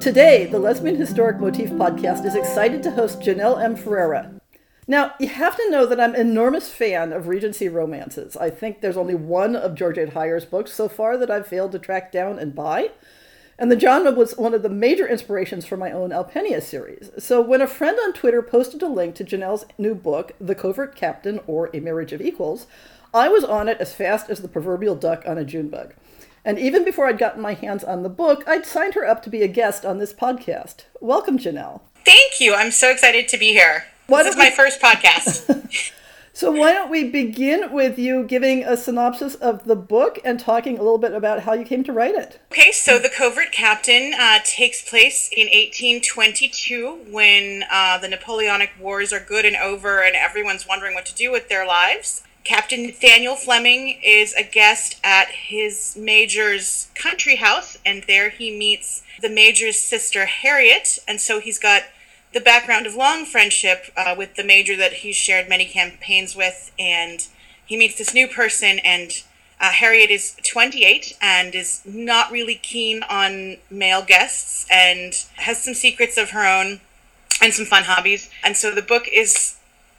Today, the Lesbian Historic Motif podcast is excited to host Jeannelle M. Ferreira. Now, you have to know that I'm an enormous fan of Regency romances. I think there's only one of George Georgette Heyer's books so far that I've failed to track down and buy. And the genre was one of the major inspirations for my own Alpennia series. So when a friend on Twitter posted a link to Jeannelle's new book, The Covert Captain or A Marriage of Equals, I was on it as fast as the proverbial duck on a June bug. And even before I'd gotten my hands on the book, I'd signed her up to be a guest on this podcast. Welcome, Jeannelle. Thank you. I'm so excited to be here. Why this is we... my first podcast. so, why don't we begin with you giving a synopsis of the book and talking a little bit about how you came to write it? Okay, so The Covert Captain uh, takes place in 1822 when uh, the Napoleonic Wars are good and over and everyone's wondering what to do with their lives. Captain Nathaniel Fleming is a guest at his major's country house, and there he meets the major's sister Harriet. And so he's got the background of long friendship uh, with the major that he's shared many campaigns with, and he meets this new person. And uh, Harriet is 28 and is not really keen on male guests and has some secrets of her own and some fun hobbies. And so the book is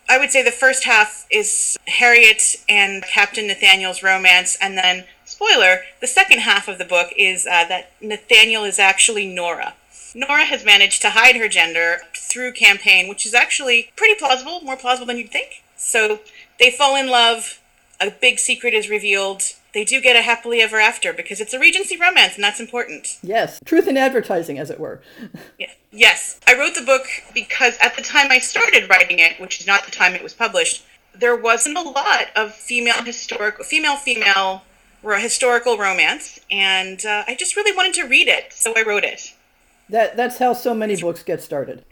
I would say the first half is Harriet and Captain Nathaniel's romance, and then, spoiler, the second half of the book is uh, that Nathaniel is actually Nora. Nora has managed to hide her gender through campaign, which is actually pretty plausible, more plausible than you'd think. So they fall in love, a big secret is revealed, they do get a happily ever after because it's a Regency romance and that's important. Yes, truth in advertising, as it were. yeah. Yes. I wrote the book because at the time I started writing it, which is not the time it was published, there wasn't a lot of female historical, female female historical romance, and uh, I just really wanted to read it, so I wrote it. That that's how so many books get started.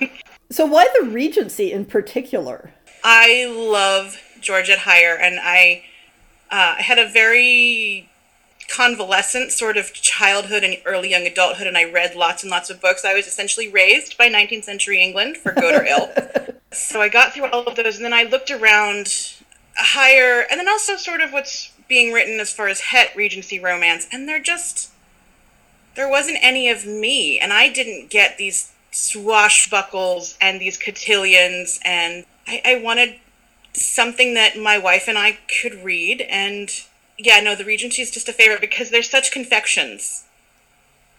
so why the Regency in particular? I love Georgette Heyer, and I uh, I had a very convalescent sort of childhood and early young adulthood, and I read lots and lots of books. I was essentially raised by 19th century England, for good or ill. so I got through all of those, and then I looked around Heyer, and then also sort of what's being written as far as het Regency romance, and there just there wasn't any of me, and I didn't get these swashbuckles and these cotillions, and I, I wanted something that my wife and I could read. And yeah, no, the Regency is just a favorite because they're such confections.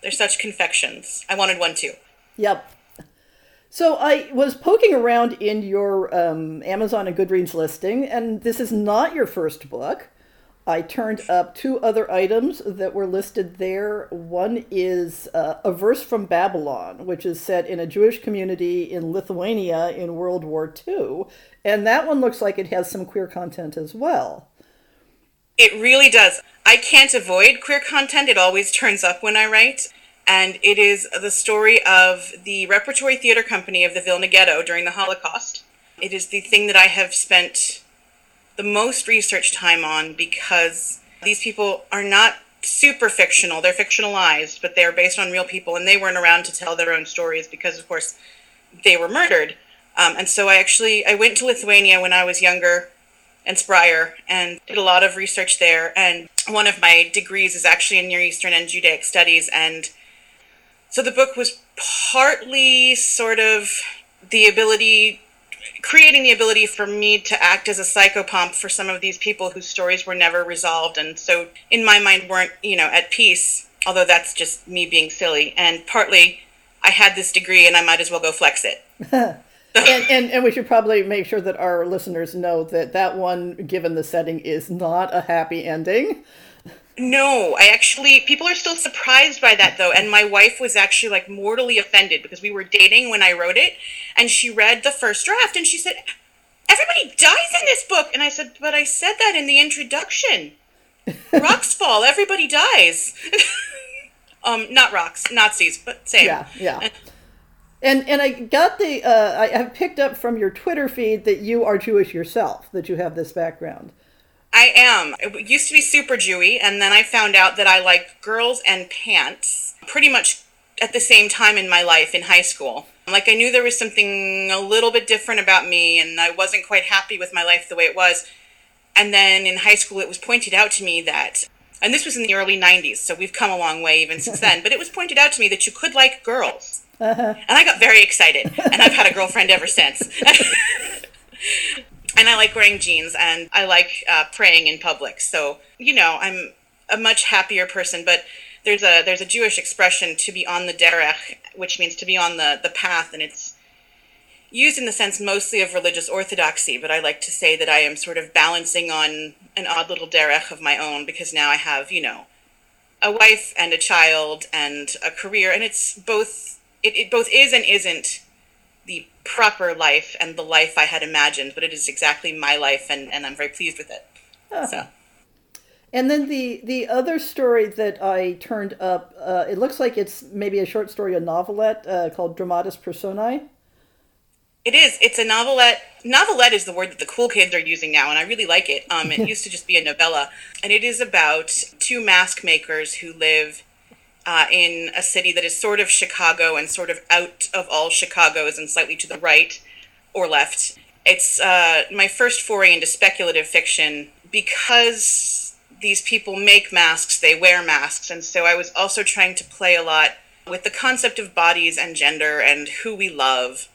They're such confections. I wanted one too. Yep. So I was poking around in your um, Amazon and Goodreads listing, and this is not your first book. I turned up two other items that were listed there. One is uh, A Verse from Babylon, which is set in a Jewish community in Lithuania in World War II. And that one looks like it has some queer content as well. It really does. I can't avoid queer content, it always turns up when I write. And it is the story of the Repertory Theater Company of the Vilna Ghetto during the Holocaust. It is the thing that I have spent the most research time on because these people are not super fictional. They're fictionalized, but they're based on real people, and they weren't around to tell their own stories because, of course, they were murdered. Um, and so I actually I went to Lithuania when I was younger and Sprier and did a lot of research there. And one of my degrees is actually in Near Eastern and Judaic Studies. And so the book was partly sort of the ability creating the ability for me to act as a psychopomp for some of these people whose stories were never resolved and so in my mind weren't you know at peace although that's just me being silly. And partly i had this degree and i might as well go flex it. And, and, and we should probably make sure that our listeners know that that one given the setting is not a happy ending no, I actually people are still surprised by that though, and my wife was actually like mortally offended because we were dating when I wrote it, and she read the first draft and she said, "Everybody dies in this book," and I said, "But I said that in the introduction." rocks fall, everybody dies. um, not rocks, Nazis, but same. Yeah, yeah. And and I got the uh, I have picked up from your Twitter feed that you are Jewish yourself, that you have this background. I am. It used to be super Jewy, and then I found out that I like girls and pants pretty much at the same time in my life in high school. Like I knew there was something a little bit different about me, and I wasn't quite happy with my life the way it was. And then in high school, it was pointed out to me that, and this was in the early 90s, so we've come a long way even since then, but it was pointed out to me that you could like girls. Uh-huh. And I got very excited, and I've had a girlfriend ever since. and I like wearing jeans, and I like uh, praying in public. So, you know, I'm a much happier person, but there's a there's a Jewish expression to be on the derech, which means to be on the, the path, and it's used in the sense mostly of religious orthodoxy, but I like to say that I am sort of balancing on an odd little derech of my own because now I have, you know, a wife and a child and a career, and it's both it, it both is and isn't the proper life and the life I had imagined, but it is exactly my life, and, and I'm very pleased with it. Oh. So. And then the the other story that I turned up, uh, it looks like it's maybe a short story, a novelette uh, called Dramatis Personae. It is. It's a novelette. Novelette is the word that the cool kids are using now, and I really like it. Um, it used to just be a novella, and it is about two mask makers who live uh, in a city that is sort of Chicago and sort of out of all Chicago's and slightly to the right or left. It's uh, my first foray into speculative fiction because these people make masks, they wear masks, and so I was also trying to play a lot with the concept of bodies and gender and who we love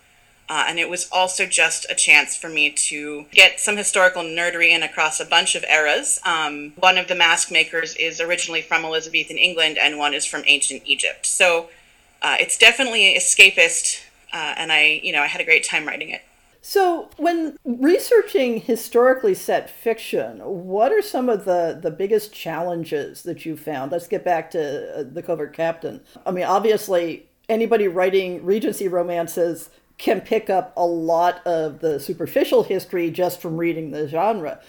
uh, and it was also just a chance for me to get some historical nerdery in across a bunch of eras. Um, one of the mask makers is originally from Elizabethan England, and one is from ancient Egypt. So uh, it's definitely escapist, uh, and I, you know, I had a great time writing it. So, when researching historically set fiction, what are some of the, the biggest challenges that you found? Let's get back to uh, the Covert Captain. I mean, obviously, anybody writing Regency romances can pick up a lot of the superficial history just from reading the genre.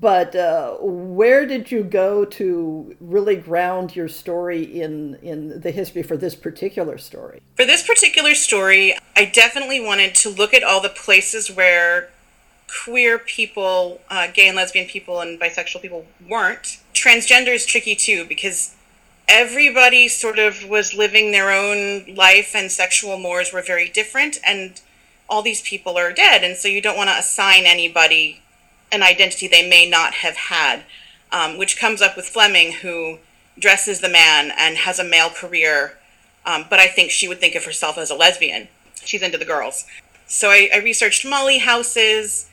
But uh, where did you go to really ground your story in, in the history for this particular story? For this particular story, I definitely wanted to look at all the places where queer people, uh, gay and lesbian people, and bisexual people weren't. Transgender is tricky too because everybody sort of was living their own life and sexual mores were very different and all these people are dead and so you don't want to assign anybody an identity they may not have had um, which comes up with fleming who dresses the man and has a male career um, but i think she would think of herself as a lesbian. She's into the girls. So i, I researched molly houses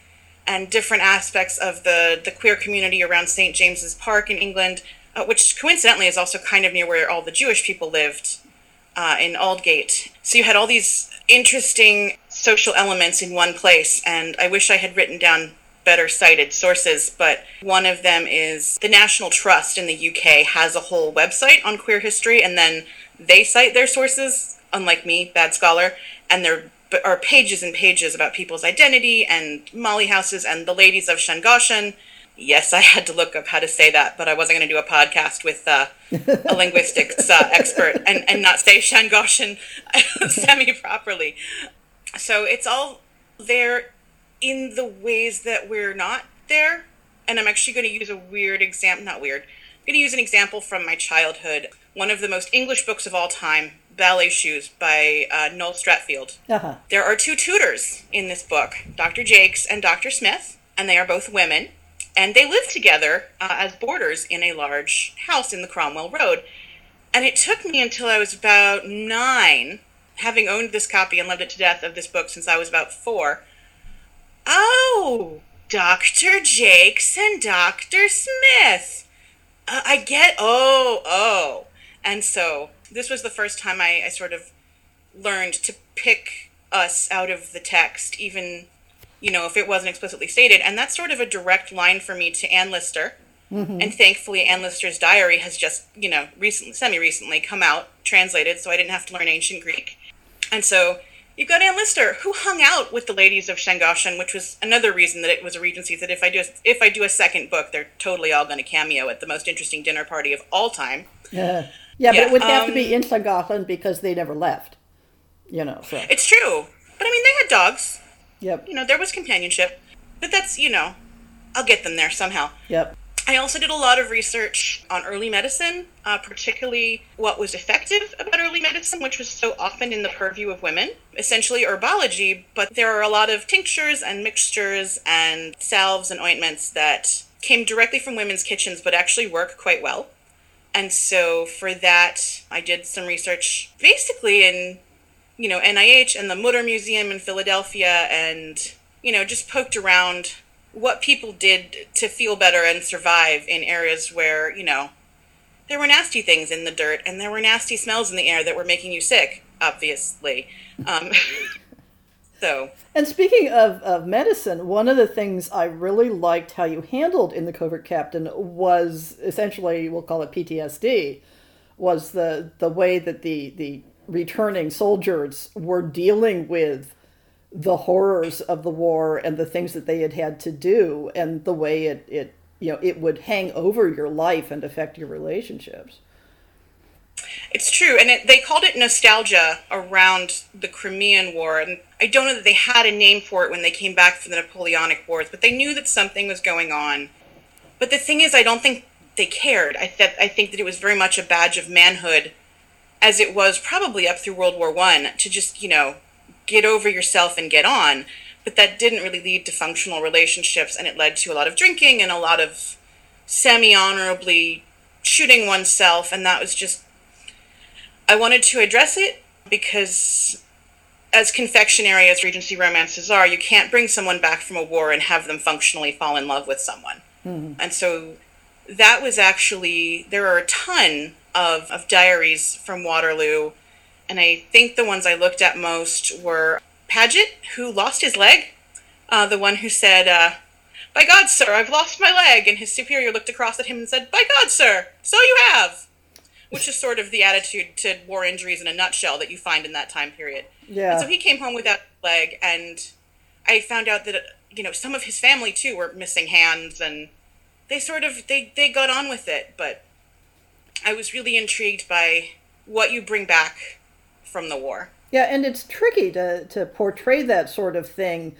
and different aspects of the, the queer community around st james's park in england uh, which coincidentally is also kind of near where all the Jewish people lived uh, in Aldgate. So you had all these interesting social elements in one place, and I wish I had written down better cited sources, but one of them is the National Trust in the UK has a whole website on queer history, and then they cite their sources, unlike me, bad scholar, and there are pages and pages about people's identity and Molly houses and the ladies of Llangollen Yes, I had to look up how to say that, but I wasn't going to do a podcast with uh, a linguistics uh, expert and, and not say Llangollen semi properly. So it's all there in the ways that we're not there. And I'm actually going to use a weird example, not weird, I'm going to use an example from my childhood. One of the most English books of all time, Ballet Shoes by uh, Noel Streatfeild. Uh-huh. There are two tutors in this book, Dr. Jakes and Dr. Smith, and they are both women and they lived together uh, as boarders in a large house in the Cromwell Road. And it took me until I was about nine, having owned this copy and loved it to death of this book since I was about four. Oh, Dr. Jakes and Dr. Smith. Uh, I get, oh, oh. And so this was the first time I, I sort of learned to pick us out of the text, even you know, if it wasn't explicitly stated. And that's sort of a direct line for me to Anne Lister. Mm-hmm. And thankfully, Anne Lister's diary has just, you know, recently, semi recently come out, translated, so I didn't have to learn ancient Greek. And so You've got Anne Lister, who hung out with the ladies of Llangollen, which was another reason that it was a Regency. That if I do if I do a second book, they're totally all going to cameo at the most interesting dinner party of all time. Yeah, yeah, but it would have um, to be um, in Llangollen because they never left. You know, so it's true. But I mean, they had dogs. Yep. You know, there was companionship, but that's you know, I'll get them there somehow. Yep. I also did a lot of research on early medicine, uh, particularly what was effective about early medicine, which was so often in the purview of women, essentially herbology. But there are a lot of tinctures and mixtures and salves and ointments that came directly from women's kitchens, but actually work quite well. And so for that, I did some research basically in, you know, NIH and the Mutter Museum in Philadelphia and, you know, just poked around what people did to feel better and survive in areas where, you know, there were nasty things in the dirt and there were nasty smells in the air that were making you sick, obviously. Um, so. And speaking of, of medicine, one of the things I really liked how you handled in The Covert Captain was essentially, we'll call it PTSD, was the, the way that the, the returning soldiers were dealing with the horrors of the war and the things that they had had to do and the way it, it you know it would hang over your life and affect your relationships. It's true and it, they called it nostalgia around the crimean war and i don't know that they had a name for it when they came back from the napoleonic wars but they knew that something was going on. But the thing is i don't think they cared. I, th- I think that it was very much a badge of manhood as it was probably up through world war one to just you know get over yourself and get on. But that didn't really lead to functional relationships, and it led to a lot of drinking and a lot of semi honorably shooting oneself. And that was just, I wanted to address it because, as confectionary as Regency romances are, you can't bring someone back from a war and have them functionally fall in love with someone. Mm-hmm. And so that was actually, there are a ton of, of diaries from Waterloo and I think the ones I looked at most were Paget, who lost his leg, uh, the one who said, uh, By God, sir, I've lost my leg. And his superior looked across at him and said, By God, sir, so you have. Which is sort of the attitude to war injuries in a nutshell that you find in that time period. Yeah. And so he came home with that leg, and I found out that, you know, some of his family too were missing hands, and they sort of, they, they got on with it. But I was really intrigued by what you bring back from the war. Yeah, and it's tricky to, to portray that sort of thing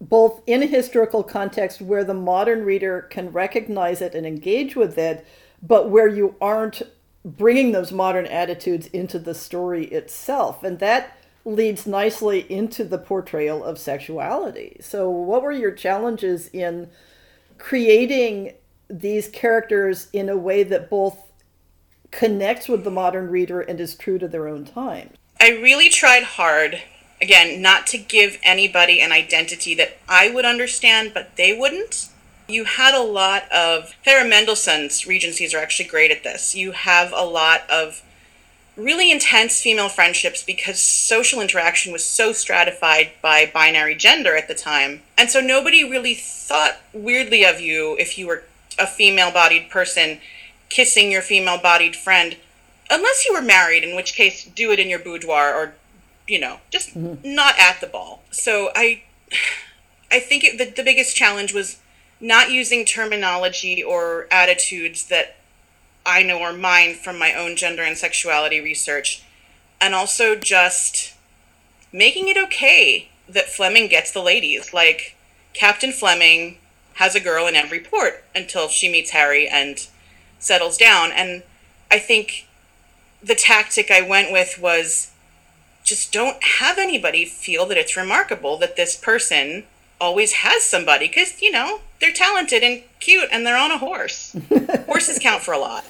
both in a historical context where the modern reader can recognize it and engage with it, but where you aren't bringing those modern attitudes into the story itself. And that leads nicely into the portrayal of sexuality. So, what were your challenges in creating these characters in a way that both connects with the modern reader and is true to their own time. I really tried hard, again, not to give anybody an identity that I would understand, but they wouldn't. You had a lot of Farah Mendlesohn's regencies are actually great at this. You have a lot of really intense female friendships because social interaction was so stratified by binary gender at the time. And so nobody really thought weirdly of you if you were a female bodied person kissing your female bodied friend unless you were married in which case do it in your boudoir or you know just mm-hmm. not at the ball so i i think it, the, the biggest challenge was not using terminology or attitudes that i know are mine from my own gender and sexuality research and also just making it okay that fleming gets the ladies like captain fleming has a girl in every port until she meets harry and settles down. And I think the tactic I went with was just don't have anybody feel that it's remarkable that this person always has somebody because, you know, they're talented and cute and they're on a horse. Horses count for a lot.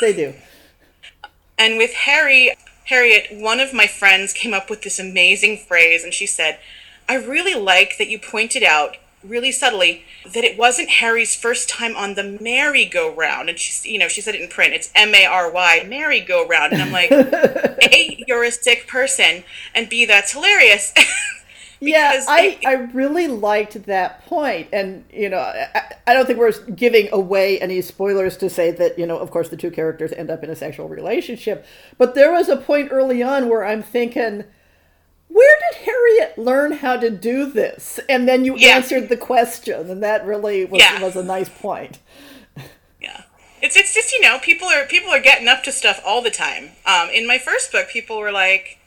they do. And with Harry, Harriet, one of my friends came up with this amazing phrase and she said, I really like that you pointed out really subtly that it wasn't Harry's first time on the merry-go-round. And she's, you know, she said it in print. It's M-A-R-Y, merry-go-round. And I'm like, A, you're a sick person, and B, that's hilarious. yeah, I, it, I really liked that point. And, you know, I, I don't think we're giving away any spoilers to say that, you know, of course the two characters end up in a sexual relationship. But there was a point early on where I'm thinking – where did Harriet learn how to do this? And then you Yeah. answered the question, and that really was, Yeah. was a nice point. Yeah. It's it's just, you know, people are people are getting up to stuff all the time. Um, in my first book, people were like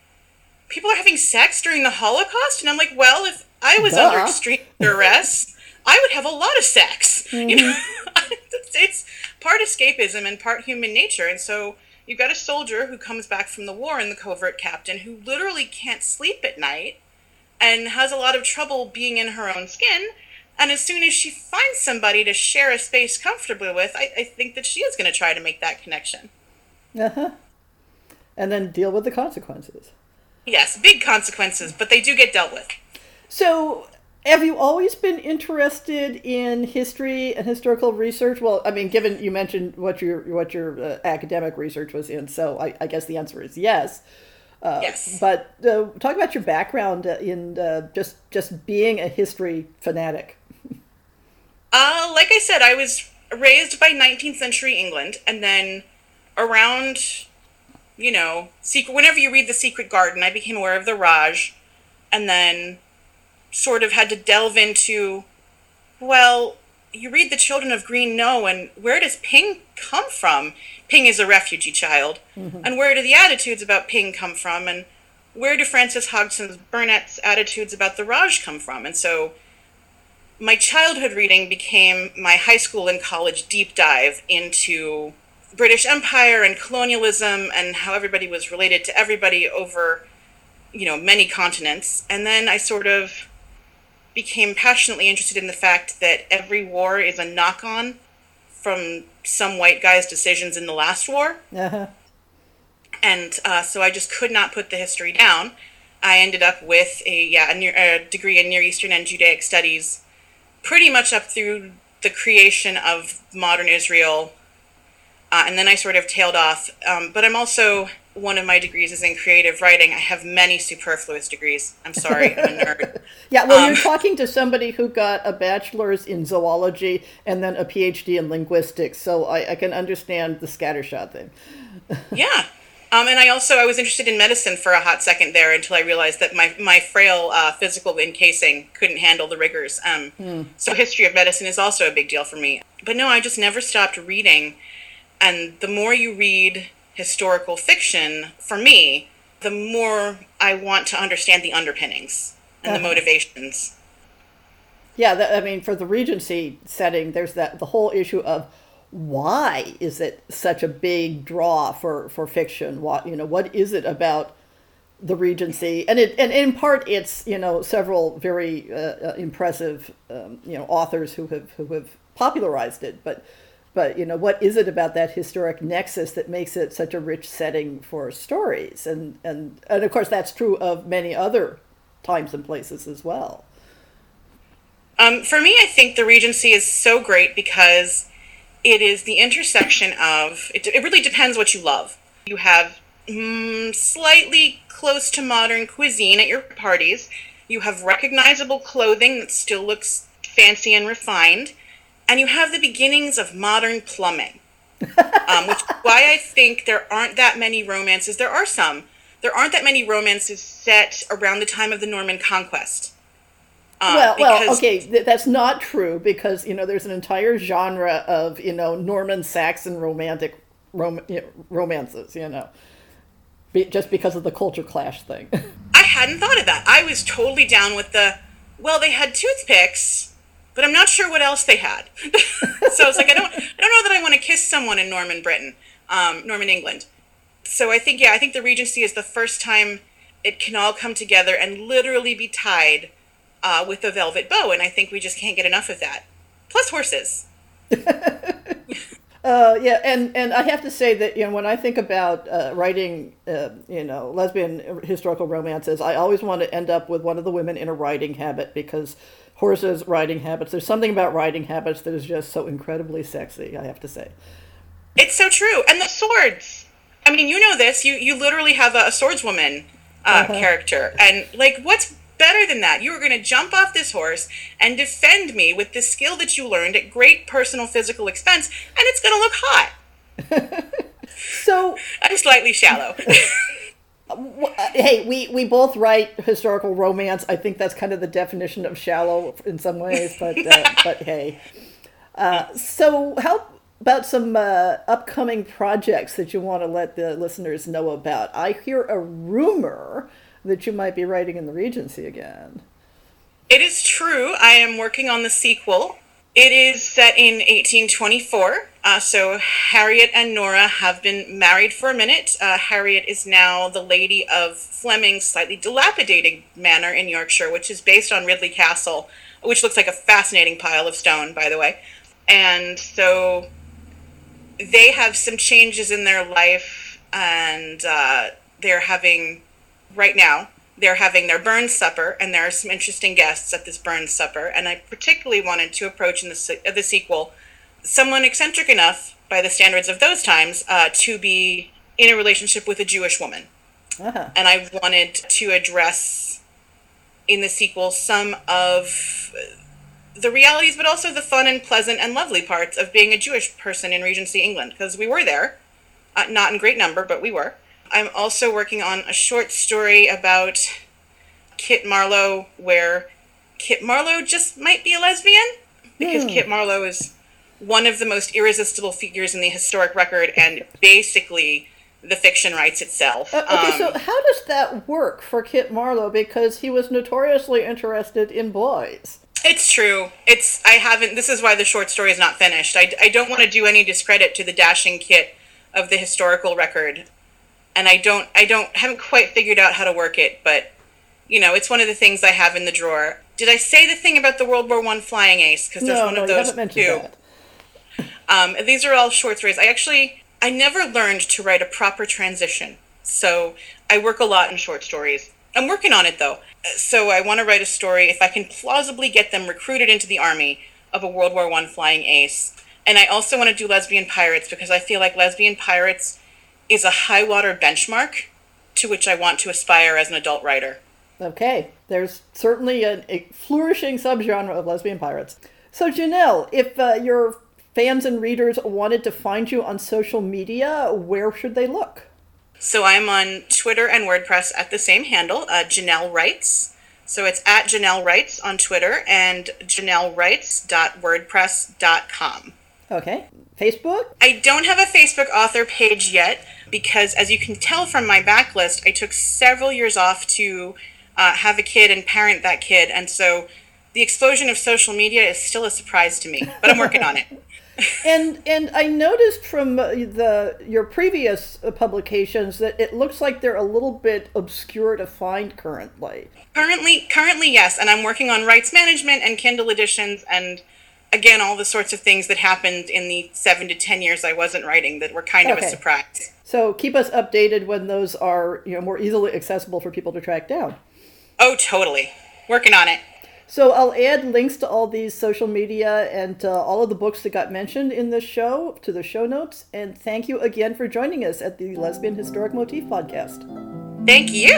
people are having sex during the Holocaust and I'm like, well, if I was under Duh. extreme duress, I would have a lot of sex. You know, it's, it's part escapism and part human nature. And so you've got a soldier who comes back from the war and the covert captain who literally can't sleep at night and has a lot of trouble being in her own skin. And as soon as she finds somebody to share a space comfortably with, I, I think that she is going to try to make that connection. Uh-huh. And then deal with the consequences. Yes, big consequences, but they do get dealt with. So, have you always been interested in history and historical research? Well, I mean, given you mentioned what your what your uh, academic research was in, so I, I guess the answer is yes. Uh, Yes. But uh, talk about your background uh, in uh, just just being a history fanatic. Uh, like I said, I was raised by 19th century England, and then around, you know, secret. Whenever you read The Secret Garden, I became aware of the Raj, and then sort of had to delve into, well, you read The Children of Green Knowe, and where does Ping come from? Ping is a refugee child, mm-hmm. and where do the attitudes about Ping come from? And where do Frances Hodgson's Burnett's attitudes about the Raj come from? And so my childhood reading became my high school and college deep dive into British Empire and colonialism and how everybody was related to everybody over, you know, many continents. And then I sort of became passionately interested in the fact that every war is a knock on from some white guy's decisions in the last war Uh-huh. and uh, so I just could not put the history down. I ended up with a yeah a, near, a degree in Near Eastern and Judaic Studies, pretty much up through the creation of modern Israel, uh, and then I sort of tailed off. Um, but I'm also one of my degrees is in creative writing. I have many superfluous degrees. I'm sorry, I'm a nerd. Yeah, well, Um, you're talking to somebody who got a bachelor's in zoology and then a PhD in linguistics, so I, I can understand the scattershot thing. Yeah. Um, and I also I was interested in medicine for a hot second there until I realized that my my frail uh, physical encasing couldn't handle the rigors. Um, So history of medicine is also a big deal for me. But no, I just never stopped reading. And the more you read historical fiction, for me, the more I want to understand the underpinnings and the Uh-huh. motivations. Yeah, that, I mean, for the Regency setting, there's that the whole issue of why is it such a big draw for for fiction? What you know, what is it about the Regency? And it and in part, it's you know several very uh, uh, impressive um, you know authors who have who have popularized it, but. But you know what is it about that historic nexus that makes it such a rich setting for stories, and and and of course that's true of many other times and places as well. Um, for me, I think the Regency is so great because it is the intersection of. It, it really depends what you love. You have mm, slightly close to modern cuisine at your parties. You have recognizable clothing that still looks fancy and refined, and you have the beginnings of modern plumbing. um, which is why I think there aren't that many romances. There are some. There aren't that many romances set around the time of the Norman conquest. Uh, well, well, okay, th- that's not true because you know there's an entire genre of you know Norman Saxon romantic rom- romances, you know, be- just because of the culture clash thing. I hadn't thought of that. I was totally down with the, well, they had toothpicks, but I'm not sure what else they had. so it's like I don't, I don't know that I want to kiss someone in Norman Britain, um, Norman England. So I think, yeah, I think the Regency is the first time it can all come together and literally be tied uh, with a velvet bow, and I think we just can't get enough of that. Plus horses. Uh, yeah, and, and I have to say that you know when I think about uh, writing, uh, you know, lesbian historical romances, I always want to end up with one of the women in a riding habit because horses riding habits. There's something about riding habits that is just so incredibly sexy. I have to say. It's so true. And the swords. I mean, you know this. You you literally have a, a swordswoman uh, character, and like, what's better than that? You are going to jump off this horse and defend me with the skill that you learned at great personal physical expense, and it's going to look hot. So I'm slightly shallow. hey, we, we both write historical romance. I think that's kind of the definition of shallow in some ways, but uh, but hey. Uh, so, how about some uh, upcoming projects that you want to let the listeners know about? I hear a rumor that you might be writing in the Regency again. It is true. I am working on the sequel. It is set in 1824. Uh, so Harriet and Nora have been married for a minute. Uh, Harriet is now the lady of Fleming's slightly dilapidated manor in Yorkshire, which is based on Ripley Castle, which looks like a fascinating pile of stone, by the way. And so they have some changes in their life, and uh, they're having, right now, they're having their burn supper, and there are some interesting guests at this burn supper. And I particularly wanted to approach in the, the sequel someone eccentric enough by the standards of those times uh, to be in a relationship with a Jewish woman. Uh-huh. And I wanted to address in the sequel some of the realities, but also the fun and pleasant and lovely parts of being a Jewish person in Regency England, because we were there, uh, not in great number, but we were. I'm also working on a short story about Kit Marlowe, where Kit Marlowe just might be a lesbian, because mm. Kit Marlowe is one of the most irresistible figures in the historic record and basically the fiction writes itself. Uh, okay, um, so how does that work for Kit Marlowe? Because he was notoriously interested in boys. It's true. It's I haven't. This is why the short story is not finished. I, I don't want to do any discredit to the dashing Kit of the historical record, and I don't I don't haven't quite figured out how to work it. But you know, it's one of the things I have in the drawer. Did I say the thing about the World War One flying ace? Because there's no, one no, of those you haven't mentioned too. That. Um, these are all short stories. I actually I never learned to write a proper transition, so I work a lot in short stories. I'm working on it though. So I want to write a story if I can plausibly get them recruited into the army of a World War One flying ace. And I also want to do lesbian pirates because I feel like lesbian pirates is a high water benchmark to which I want to aspire as an adult writer. Okay, there's certainly a, flourishing subgenre of lesbian pirates. So Jeannelle, if uh, your fans and readers wanted to find you on social media, where should they look? So I'm on Twitter and WordPress at the same handle, uh, Jeannelle Writes. So it's at Jeannelle Writes on Twitter and janellewrites.wordpress.com. Okay. Facebook? I don't have a Facebook author page yet because, as you can tell from my backlist, I took several years off to uh, have a kid and parent that kid. And so the explosion of social media is still a surprise to me, but I'm working on it. and and I noticed from uh, the your previous uh, publications that it looks like they're a little bit obscure to find currently. Currently, currently yes, and I'm working on rights management and Kindle editions and again all the sorts of things that happened in the 7 to 10 years I wasn't writing that were kind okay. of a surprise. So keep us updated when those are, you know, more easily accessible for people to track down. Oh, totally. Working on it. So I'll add links to all these social media and uh, all of the books that got mentioned in this show to the show notes. And thank you again for joining us at the Lesbian Historic Motif podcast. Thank you.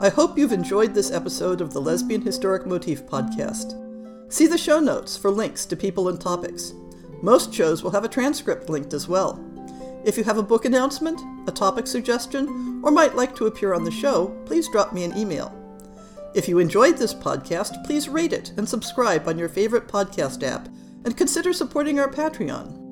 I hope you've enjoyed this episode of the Lesbian Historic Motif podcast. See the show notes for links to people and topics. Most shows will have a transcript linked as well. If you have a book announcement, a topic suggestion, or might like to appear on the show, please drop me an email. If you enjoyed this podcast, please rate it and subscribe on your favorite podcast app, and consider supporting our Patreon.